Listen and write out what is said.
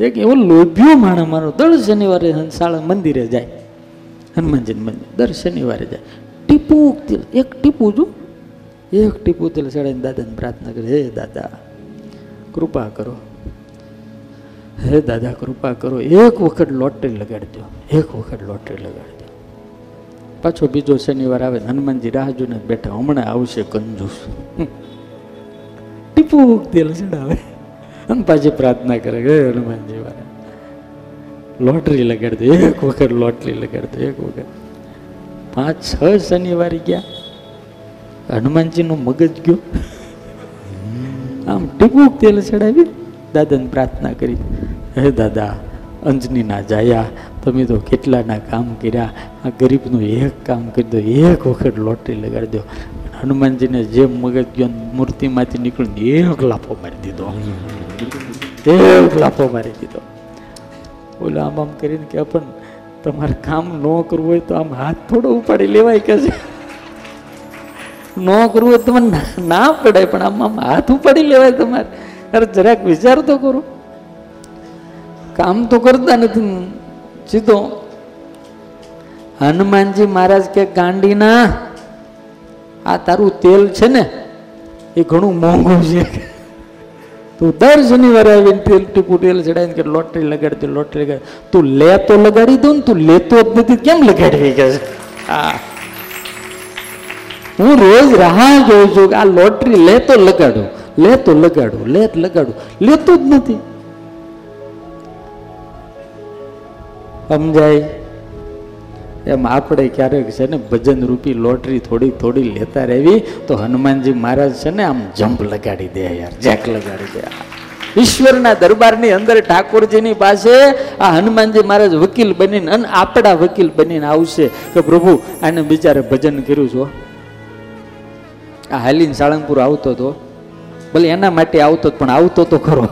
એક એવો લોભ્યો માણસ મારો. દર શનિવારે શાળા મંદિરે જાય. હનુમાનજી મંદિર. દર શનિવારે જાય. ટીપુ તેલ એક ટીપુ જો. એક ટીપુ તેલ ચડાવીને દાદાને પ્રાર્થના કરે. હે દાદા, કૃપા કરો. હે દાદા, કૃપા કરો. એક વખત લોટરી લગાડજો. એક વખત લોટરી લગાડજો. પાછો બીજો શનિવાર આવે હનુમાનજી રાહ જોઈને બેઠા. હમણાં આવશે કંજૂસ. ટીપુ તેલ ચડાવે. અને પાછી પ્રાર્થના કરે હે હનુમાનજી વાળા લોટરી લગાડી દો, એક વખત લોટરી લગાડી દો, એક વખત. પાંચ, છ શનિવારે ગયા. હનુમાનજીનું મગજ ગયો. આમ ટીપુક તેલ ચડાવી, દાદાને પ્રાર્થના કરી, હે દાદા અંજનીના જાયા, તમે તો કેટલાના કામ કર્યા, આ ગરીબનું એક કામ કરી દો, એક વખત લોટરી લગાડી દો. હનુમાનજીને જે મગજ ગયો મૂર્તિમાંથી નીકળીને એક લાફો મારી દીધો. એક લાફો મારી દીધો. ઓલો આમ આમ કરીને કે પણ તમારે કામ ન કરવું હોય તો આમ હાથ થોડો ઉપાડી લેવાય કે છે? ન કરવું હોય તો મને ના- પડાય, પણ આમ આમ હાથ ઉપાડી લેવાય તમારે. અરે જરાક વિચાર તો કરો. કામ તો કરતા નથી. સીધો હનુમાનજી મહારાજ કે ગાંડીના આ તારું તેલ છે ને, એ ઘણું મોંઘું છે. તું દર શનિવારે આવીને તેલ ટીપુ તેલ ચડાવીને કે લોટરી લગાડી લોટરી લગાડી. તું લે તો લગાડી દઉં ને તું લેતો જ નથી, કેમ લગાડવી કે હા. હું રોજ રાહ જોઉં છું કે આ લોટરી લે તો લગાડું, લે તો લગાડું, લે તો લગાડું. લેતો જ નથી. સમજાય? એમ આપણે ક્યારેક છે ને ભજન રૂપી લોટરી થોડી થોડી લેતા રહેવી, તો હનુમાનજી મહારાજ છે ને આમ જમ્પ લગાડી દે યાર, જેક લગાડી દે. ઈશ્વરના દરબારની અંદર ઠાકોરજીની પાસે આ હનુમાનજી મહારાજ વકીલ બનીને અને આપણા વકીલ બનીને આવશે કે પ્રભુ, આને બિચારે ભજન કર્યું છો આ હાલીન સાળંગપુર આવતો હતો ભલે એના માટે આવતો પણ આવતો તો ખરો.